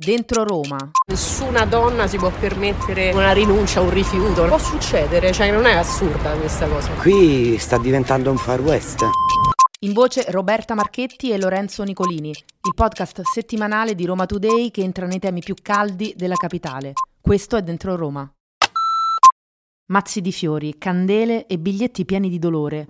Dentro Roma. Nessuna donna si può permettere una rinuncia, un rifiuto. Può succedere, cioè non è assurda questa cosa. Qui sta diventando un far west. In voce Roberta Marchetti e Lorenzo Nicolini, il podcast settimanale di Roma Today che entra nei temi più caldi della capitale. Questo è Dentro Roma. Mazzi di fiori, candele e biglietti pieni di dolore.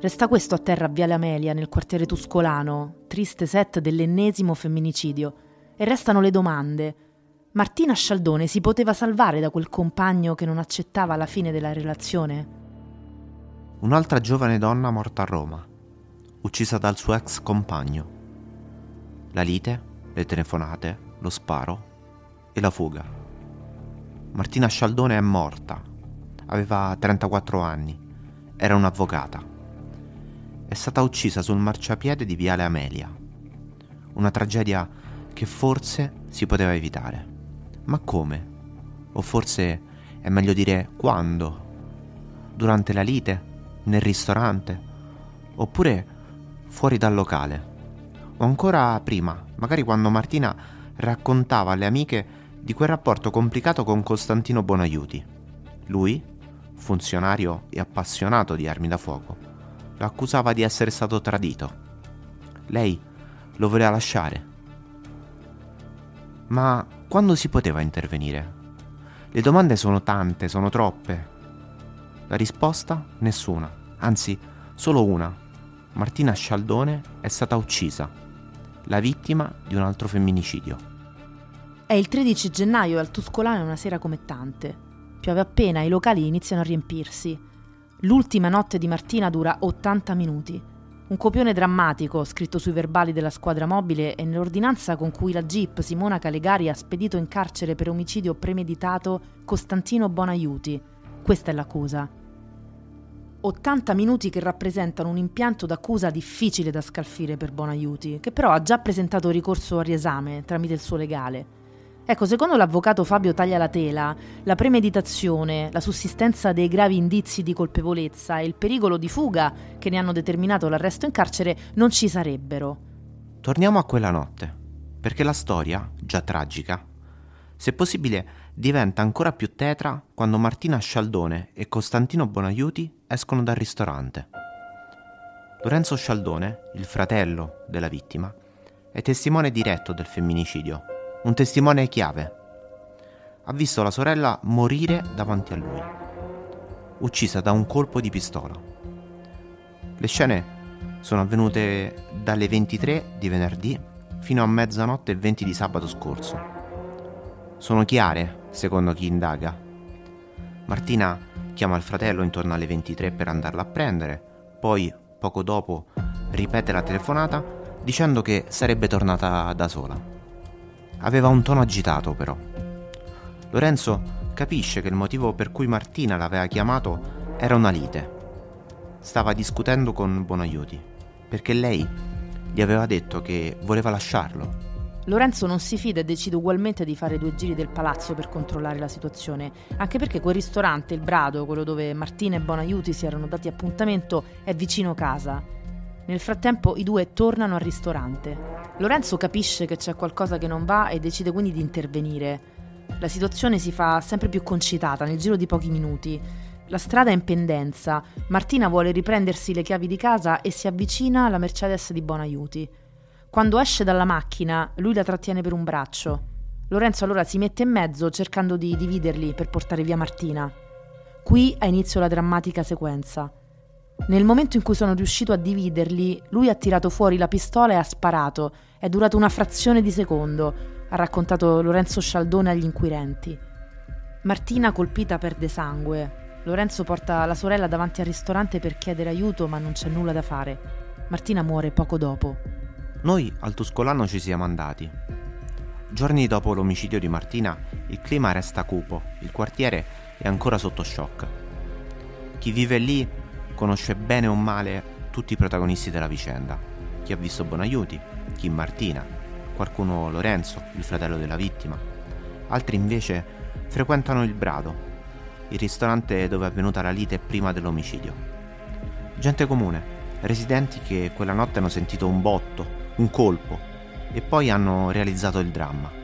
Resta questo a terra a Viale Amelia, nel quartiere tuscolano, triste set dell'ennesimo femminicidio. E restano le domande. Martina Scialdone si poteva salvare da quel compagno che non accettava la fine della relazione? Un'altra giovane donna morta a Roma, uccisa dal suo ex compagno. La lite, le telefonate, lo sparo e la fuga. Martina Scialdone è morta. Aveva 34 anni. Era un'avvocata. È stata uccisa sul marciapiede di Viale Amelia. Una tragedia che forse si poteva evitare. Ma come? O forse è meglio dire quando? Durante la lite? Nel ristorante? Oppure fuori dal locale? O ancora prima, magari quando Martina raccontava alle amiche di quel rapporto complicato con Costantino Bonaiuti. Lui, funzionario e appassionato di armi da fuoco, lo accusava di essere stato tradito. Lei lo voleva lasciare ma quando si poteva intervenire? Le domande sono tante, sono troppe. La risposta? Nessuna, anzi solo una. Martina Scialdone è stata uccisa, la vittima di un altro femminicidio. È il 13 gennaio e al Tuscolano è una sera come tante. Piove appena e i locali iniziano a riempirsi. L'ultima notte di Martina dura 80 minuti. Un copione drammatico scritto sui verbali della squadra mobile e nell'ordinanza con cui la GIP Simona Calegari ha spedito in carcere per omicidio premeditato Costantino Bonaiuti. Questa è l'accusa. 80 minuti che rappresentano un impianto d'accusa difficile da scalfire per Bonaiuti, che però ha già presentato ricorso a riesame tramite il suo legale. Ecco, secondo l'avvocato Fabio Taglialatela, la premeditazione, la sussistenza dei gravi indizi di colpevolezza e il pericolo di fuga che ne hanno determinato l'arresto in carcere non ci sarebbero. Torniamo a quella notte, perché la storia, già tragica, se possibile diventa ancora più tetra quando Martina Scialdone e Costantino Bonaiuti escono dal ristorante. Lorenzo Scialdone, il fratello della vittima, è testimone diretto del femminicidio un testimone chiave. Ha visto la sorella morire davanti a lui, uccisa da un colpo di pistola. Le scene sono avvenute dalle 23 di venerdì fino a mezzanotte e 20 di sabato scorso. Sono chiare, secondo chi indaga. Martina chiama il fratello intorno alle 23 per andarla a prendere, poi, poco dopo, ripete la telefonata dicendo che sarebbe tornata da sola. Aveva un tono agitato però. Lorenzo capisce che il motivo per cui Martina l'aveva chiamato era una lite. Stava discutendo con Bonaiuti, perché lei gli aveva detto che voleva lasciarlo. Lorenzo non si fida e decide ugualmente di fare due giri del palazzo per controllare la situazione, anche perché quel ristorante, il Brado, quello dove Martina e Bonaiuti si erano dati appuntamento, è vicino casa nel frattempo i due tornano al ristorante. Lorenzo capisce che c'è qualcosa che non va e decide quindi di intervenire. La situazione si fa sempre più concitata nel giro di pochi minuti. La strada è in pendenza. Martina vuole riprendersi le chiavi di casa e si avvicina alla Mercedes di Bonaiuti. Quando esce dalla macchina, lui la trattiene per un braccio. Lorenzo allora si mette in mezzo cercando di dividerli per portare via Martina. Qui ha inizio la drammatica sequenza. Nel momento in cui sono riuscito a dividerli, lui ha tirato fuori la pistola e ha sparato. È durato una frazione di secondo, ha raccontato Lorenzo Scialdone agli inquirenti. Martina colpita perde sangue. Lorenzo porta la sorella davanti al ristorante per chiedere aiuto, ma non c'è nulla da fare. Martina muore poco dopo. Noi al Tuscolano ci siamo andati. Giorni dopo l'omicidio di Martina, il clima resta cupo, il quartiere è ancora sotto shock. Chi vive lì conosce bene o male tutti i protagonisti della vicenda. Chi ha visto Bonaiuti, chi Martina, qualcuno Lorenzo, il fratello della vittima. Altri invece frequentano il Brado, il ristorante dove è avvenuta la lite prima dell'omicidio. Gente comune, residenti che quella notte hanno sentito un botto, un colpo e poi hanno realizzato il dramma.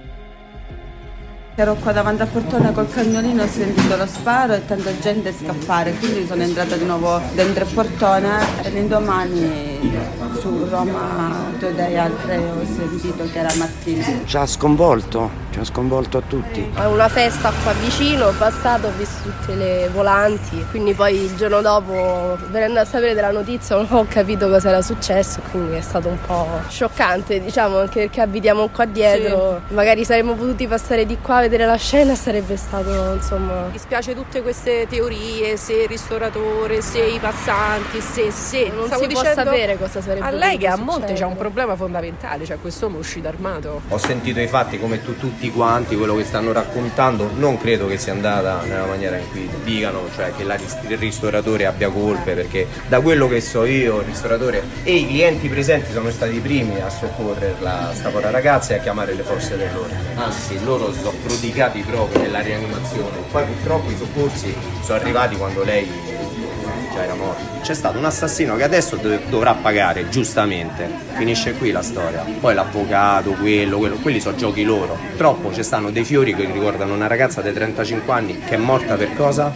Ero qua davanti a portone col cagnolino, ho sentito lo sparo e tanta gente scappare, quindi sono entrata di nuovo dentro il portone e l'indomani su Roma Today altre ho sentito che era Martina. Ci ha sconvolto, ci ha sconvolto a tutti. È una festa qua vicino, ho passato, ho visto tutte le volanti, quindi poi il giorno dopo venendo a sapere della notizia non ho capito cosa era successo, quindi è stato un po' scioccante, diciamo, anche perché abitiamo qua dietro, sì. magari saremmo potuti passare di qua a vedere la scena, sarebbe stato, insomma... Mi spiace tutte queste teorie, se il ristoratore, se i passanti, se, se... Non Stavo si può sapere cosa sarebbe A lei che a monte c'è un problema fondamentale, cioè questo uomo uscito armato. Ho sentito i fatti come tu, tutti quanti, quello che stanno raccontando, non credo che sia andata nella maniera in cui dicano, cioè che la, il ristoratore abbia colpe, perché da quello che so io, il ristoratore e i clienti presenti sono stati i primi a soccorrerla, sta povera ragazza e a chiamare le forze dell'ordine. Anzi, loro si sono prodigati proprio nella rianimazione. Poi purtroppo i soccorsi sono arrivati quando lei già era morta. C'è stato un assassino che adesso dov- dovrà pagare, giustamente. Finisce qui la storia. Poi l'avvocato, quello, quello, quelli sono giochi loro. Troppo ci stanno dei fiori che ricordano una ragazza di 35 anni che è morta per cosa?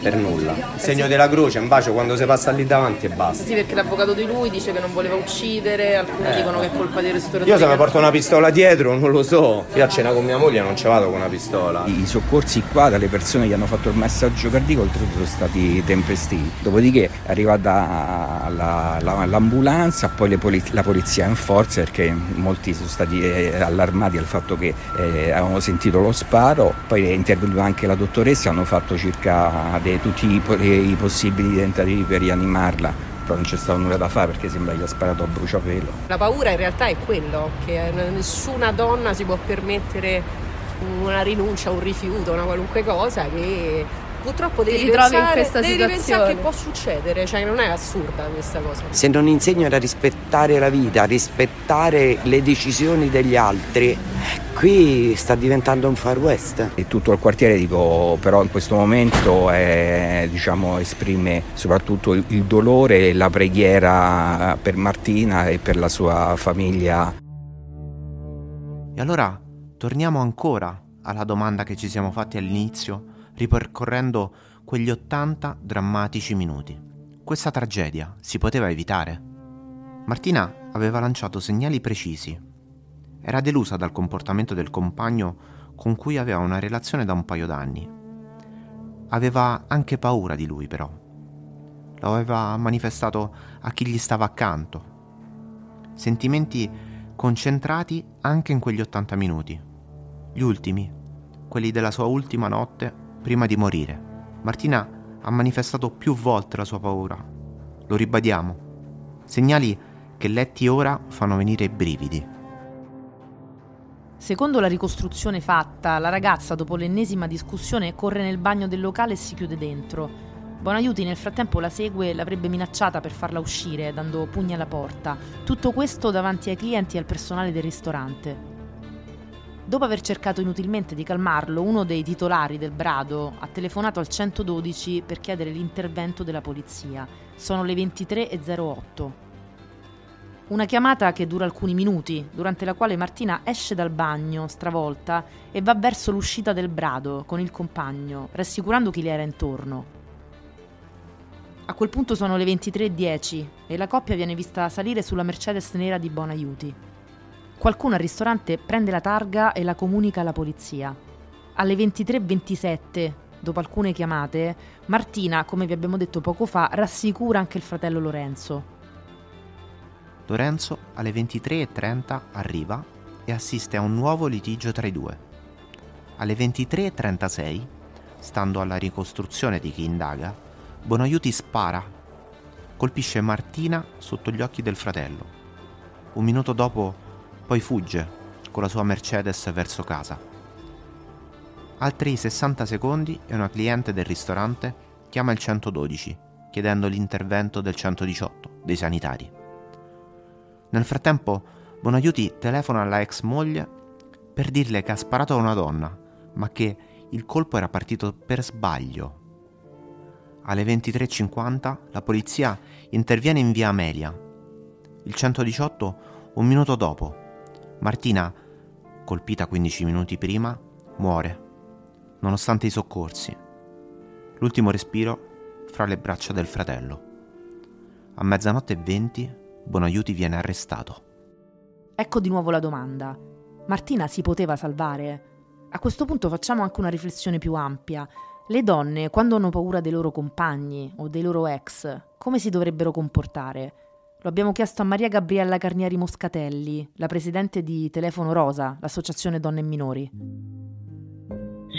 Per nulla. Il segno della croce, un bacio quando si passa lì davanti e basta. Sì, perché l'avvocato di lui dice che non voleva uccidere, alcuni eh. dicono che è colpa del ristoratore. Io se mi porto una pistola dietro, non lo so. Io a cena con mia moglie non ci vado con una pistola. I soccorsi qua dalle persone che hanno fatto il messaggio cardiaco oltretutto sono stati tempestivi. Dopodiché è arrivata la, la, l'ambulanza, poi poliz- la polizia in forza perché molti sono stati eh, allarmati al fatto che eh, avevano sentito lo sparo, poi è intervenuta anche la dottoressa, hanno fatto circa dei tutti i, i possibili tentativi per rianimarla però non c'è stato nulla da fare perché sembra che ha sparato a bruciapelo. La paura in realtà è quello, che nessuna donna si può permettere una rinuncia, un rifiuto, una qualunque cosa che purtroppo devi Ti ritrovi in questa devi situazione. che può succedere, cioè non è assurda questa cosa. Se non insegnano a rispettare la vita, a rispettare le decisioni degli altri, qui sta diventando un far west. E tutto il quartiere, dico, però in questo momento è, diciamo, esprime soprattutto il, il dolore e la preghiera per Martina e per la sua famiglia. E allora torniamo ancora alla domanda che ci siamo fatti all'inizio ripercorrendo quegli 80 drammatici minuti. Questa tragedia si poteva evitare? Martina aveva lanciato segnali precisi. Era delusa dal comportamento del compagno con cui aveva una relazione da un paio d'anni. Aveva anche paura di lui però. Lo aveva manifestato a chi gli stava accanto. Sentimenti concentrati anche in quegli 80 minuti. Gli ultimi, quelli della sua ultima notte prima di morire. Martina ha manifestato più volte la sua paura. Lo ribadiamo. Segnali che letti ora fanno venire i brividi. Secondo la ricostruzione fatta, la ragazza dopo l'ennesima discussione corre nel bagno del locale e si chiude dentro. Bonaiuti nel frattempo la segue e l'avrebbe minacciata per farla uscire, dando pugni alla porta. Tutto questo davanti ai clienti e al personale del ristorante. Dopo aver cercato inutilmente di calmarlo, uno dei titolari del brado ha telefonato al 112 per chiedere l'intervento della polizia. Sono le 23.08. Una chiamata che dura alcuni minuti, durante la quale Martina esce dal bagno, stravolta, e va verso l'uscita del brado con il compagno, rassicurando chi le era intorno. A quel punto sono le 23.10 e la coppia viene vista salire sulla Mercedes nera di Bonaiuti. Qualcuno al ristorante prende la targa e la comunica alla polizia. Alle 23.27, dopo alcune chiamate, Martina, come vi abbiamo detto poco fa, rassicura anche il fratello Lorenzo. Lorenzo alle 23.30 arriva e assiste a un nuovo litigio tra i due. Alle 23.36, stando alla ricostruzione di chi indaga, Bonaiuti spara, colpisce Martina sotto gli occhi del fratello. Un minuto dopo poi fugge con la sua Mercedes verso casa. Altri 60 secondi e una cliente del ristorante chiama il 112 chiedendo l'intervento del 118 dei sanitari. Nel frattempo Bonaiuti telefona alla ex moglie per dirle che ha sparato a una donna, ma che il colpo era partito per sbaglio. Alle 23.50 la polizia interviene in via Amelia. Il 118 un minuto dopo Martina, colpita 15 minuti prima, muore, nonostante i soccorsi. L'ultimo respiro fra le braccia del fratello. A mezzanotte e venti, Bonaiuti viene arrestato. Ecco di nuovo la domanda. Martina si poteva salvare? A questo punto facciamo anche una riflessione più ampia. Le donne, quando hanno paura dei loro compagni o dei loro ex, come si dovrebbero comportare? Lo abbiamo chiesto a Maria Gabriella Carnieri Moscatelli, la presidente di Telefono Rosa, l'associazione Donne e Minori.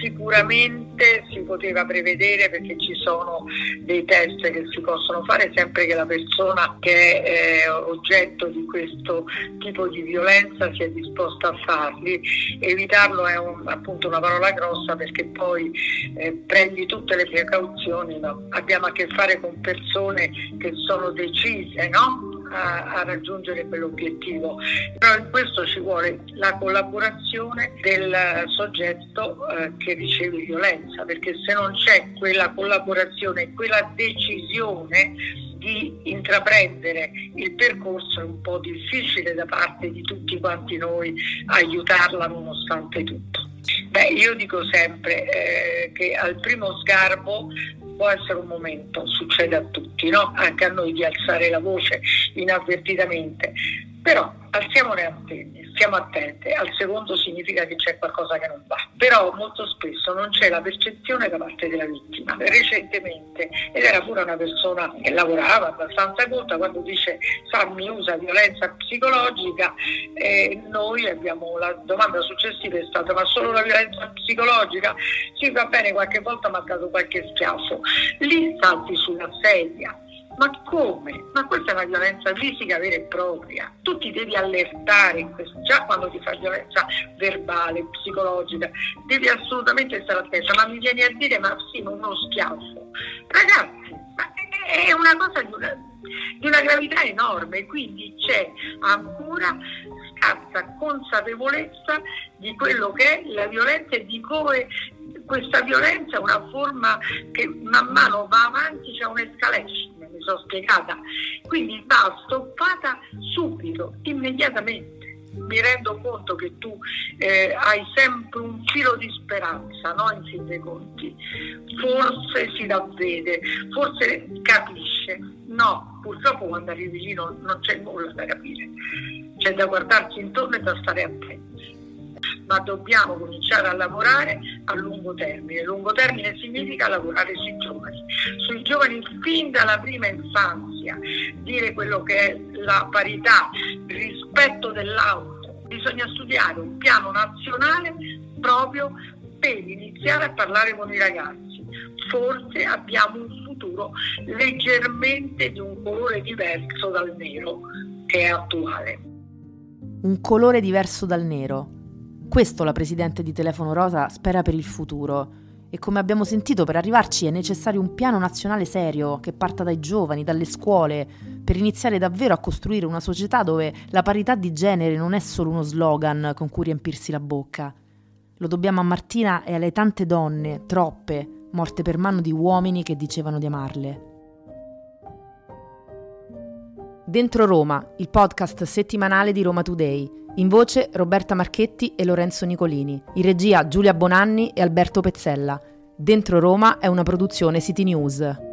Sicuramente si poteva prevedere perché ci sono dei test che si possono fare sempre che la persona che è eh, oggetto di questo tipo di violenza sia disposta a farli. Evitarlo è un, appunto una parola grossa perché poi eh, prendi tutte le precauzioni, no? abbiamo a che fare con persone che sono decise, no? A, a, raggiungere quell'obiettivo. Però in questo ci vuole la collaborazione del soggetto eh, che riceve violenza, perché se non c'è quella collaborazione, quella decisione di intraprendere il percorso è un po' difficile da parte di tutti quanti noi aiutarla nonostante tutto. Beh, io dico sempre eh, che al primo sgarbo può essere un momento, succede a tutti, no? anche a noi di alzare la voce inavvertitamente, però alziamo le antenne, stiamo attenti, al secondo significa che c'è qualcosa che non va, però molto spesso non c'è la percezione da parte della vittima. Recentemente, ed era pure una persona che lavorava abbastanza colta, quando dice Sammi usa violenza psicologica, eh, noi abbiamo la domanda successiva è stata ma solo la violenza psicologica? Sì va bene, qualche volta mi ha dato qualche schiaffo. Lì salti sulla sedia ma come? Ma questa è una violenza fisica vera e propria. Tu ti devi allertare questo, già quando ti fa violenza verbale, psicologica, devi assolutamente stare attento. Ma mi vieni a dire, ma sì, uno schiaffo. Ragazzi, è una cosa di una, di una gravità enorme, quindi c'è ancora scarsa consapevolezza di quello che è la violenza e di come questa violenza è una forma che man mano va avanti, c'è un'escalation sono spiegata, quindi va stoppata subito, immediatamente. Mi rendo conto che tu eh, hai sempre un filo di speranza, no? In fin dei conti. Forse si davvede, forse capisce. No, purtroppo quando arrivi lì non, c'è nulla da capire. C'è da guardarsi intorno e da stare attenti ma dobbiamo cominciare a lavorare a lungo termine. Lungo termine significa lavorare sui giovani, sui giovani fin dalla prima infanzia, dire quello che è la parità, il rispetto dell'auto. Bisogna studiare un piano nazionale proprio per iniziare a parlare con i ragazzi. Forse abbiamo un futuro leggermente di un colore diverso dal nero che è attuale. Un colore diverso dal nero. Questo la presidente di Telefono Rosa spera per il futuro. E come abbiamo sentito, per arrivarci è necessario un piano nazionale serio che parta dai giovani, dalle scuole, per iniziare davvero a costruire una società dove la parità di genere non è solo uno slogan con cui riempirsi la bocca. Lo dobbiamo a Martina e alle tante donne, troppe, morte per mano di uomini che dicevano di amarle. Dentro Roma, il podcast settimanale di Roma Today in voce Roberta Marchetti e Lorenzo Nicolini. In regia Giulia Bonanni e Alberto Pezzella. Dentro Roma è una produzione City News.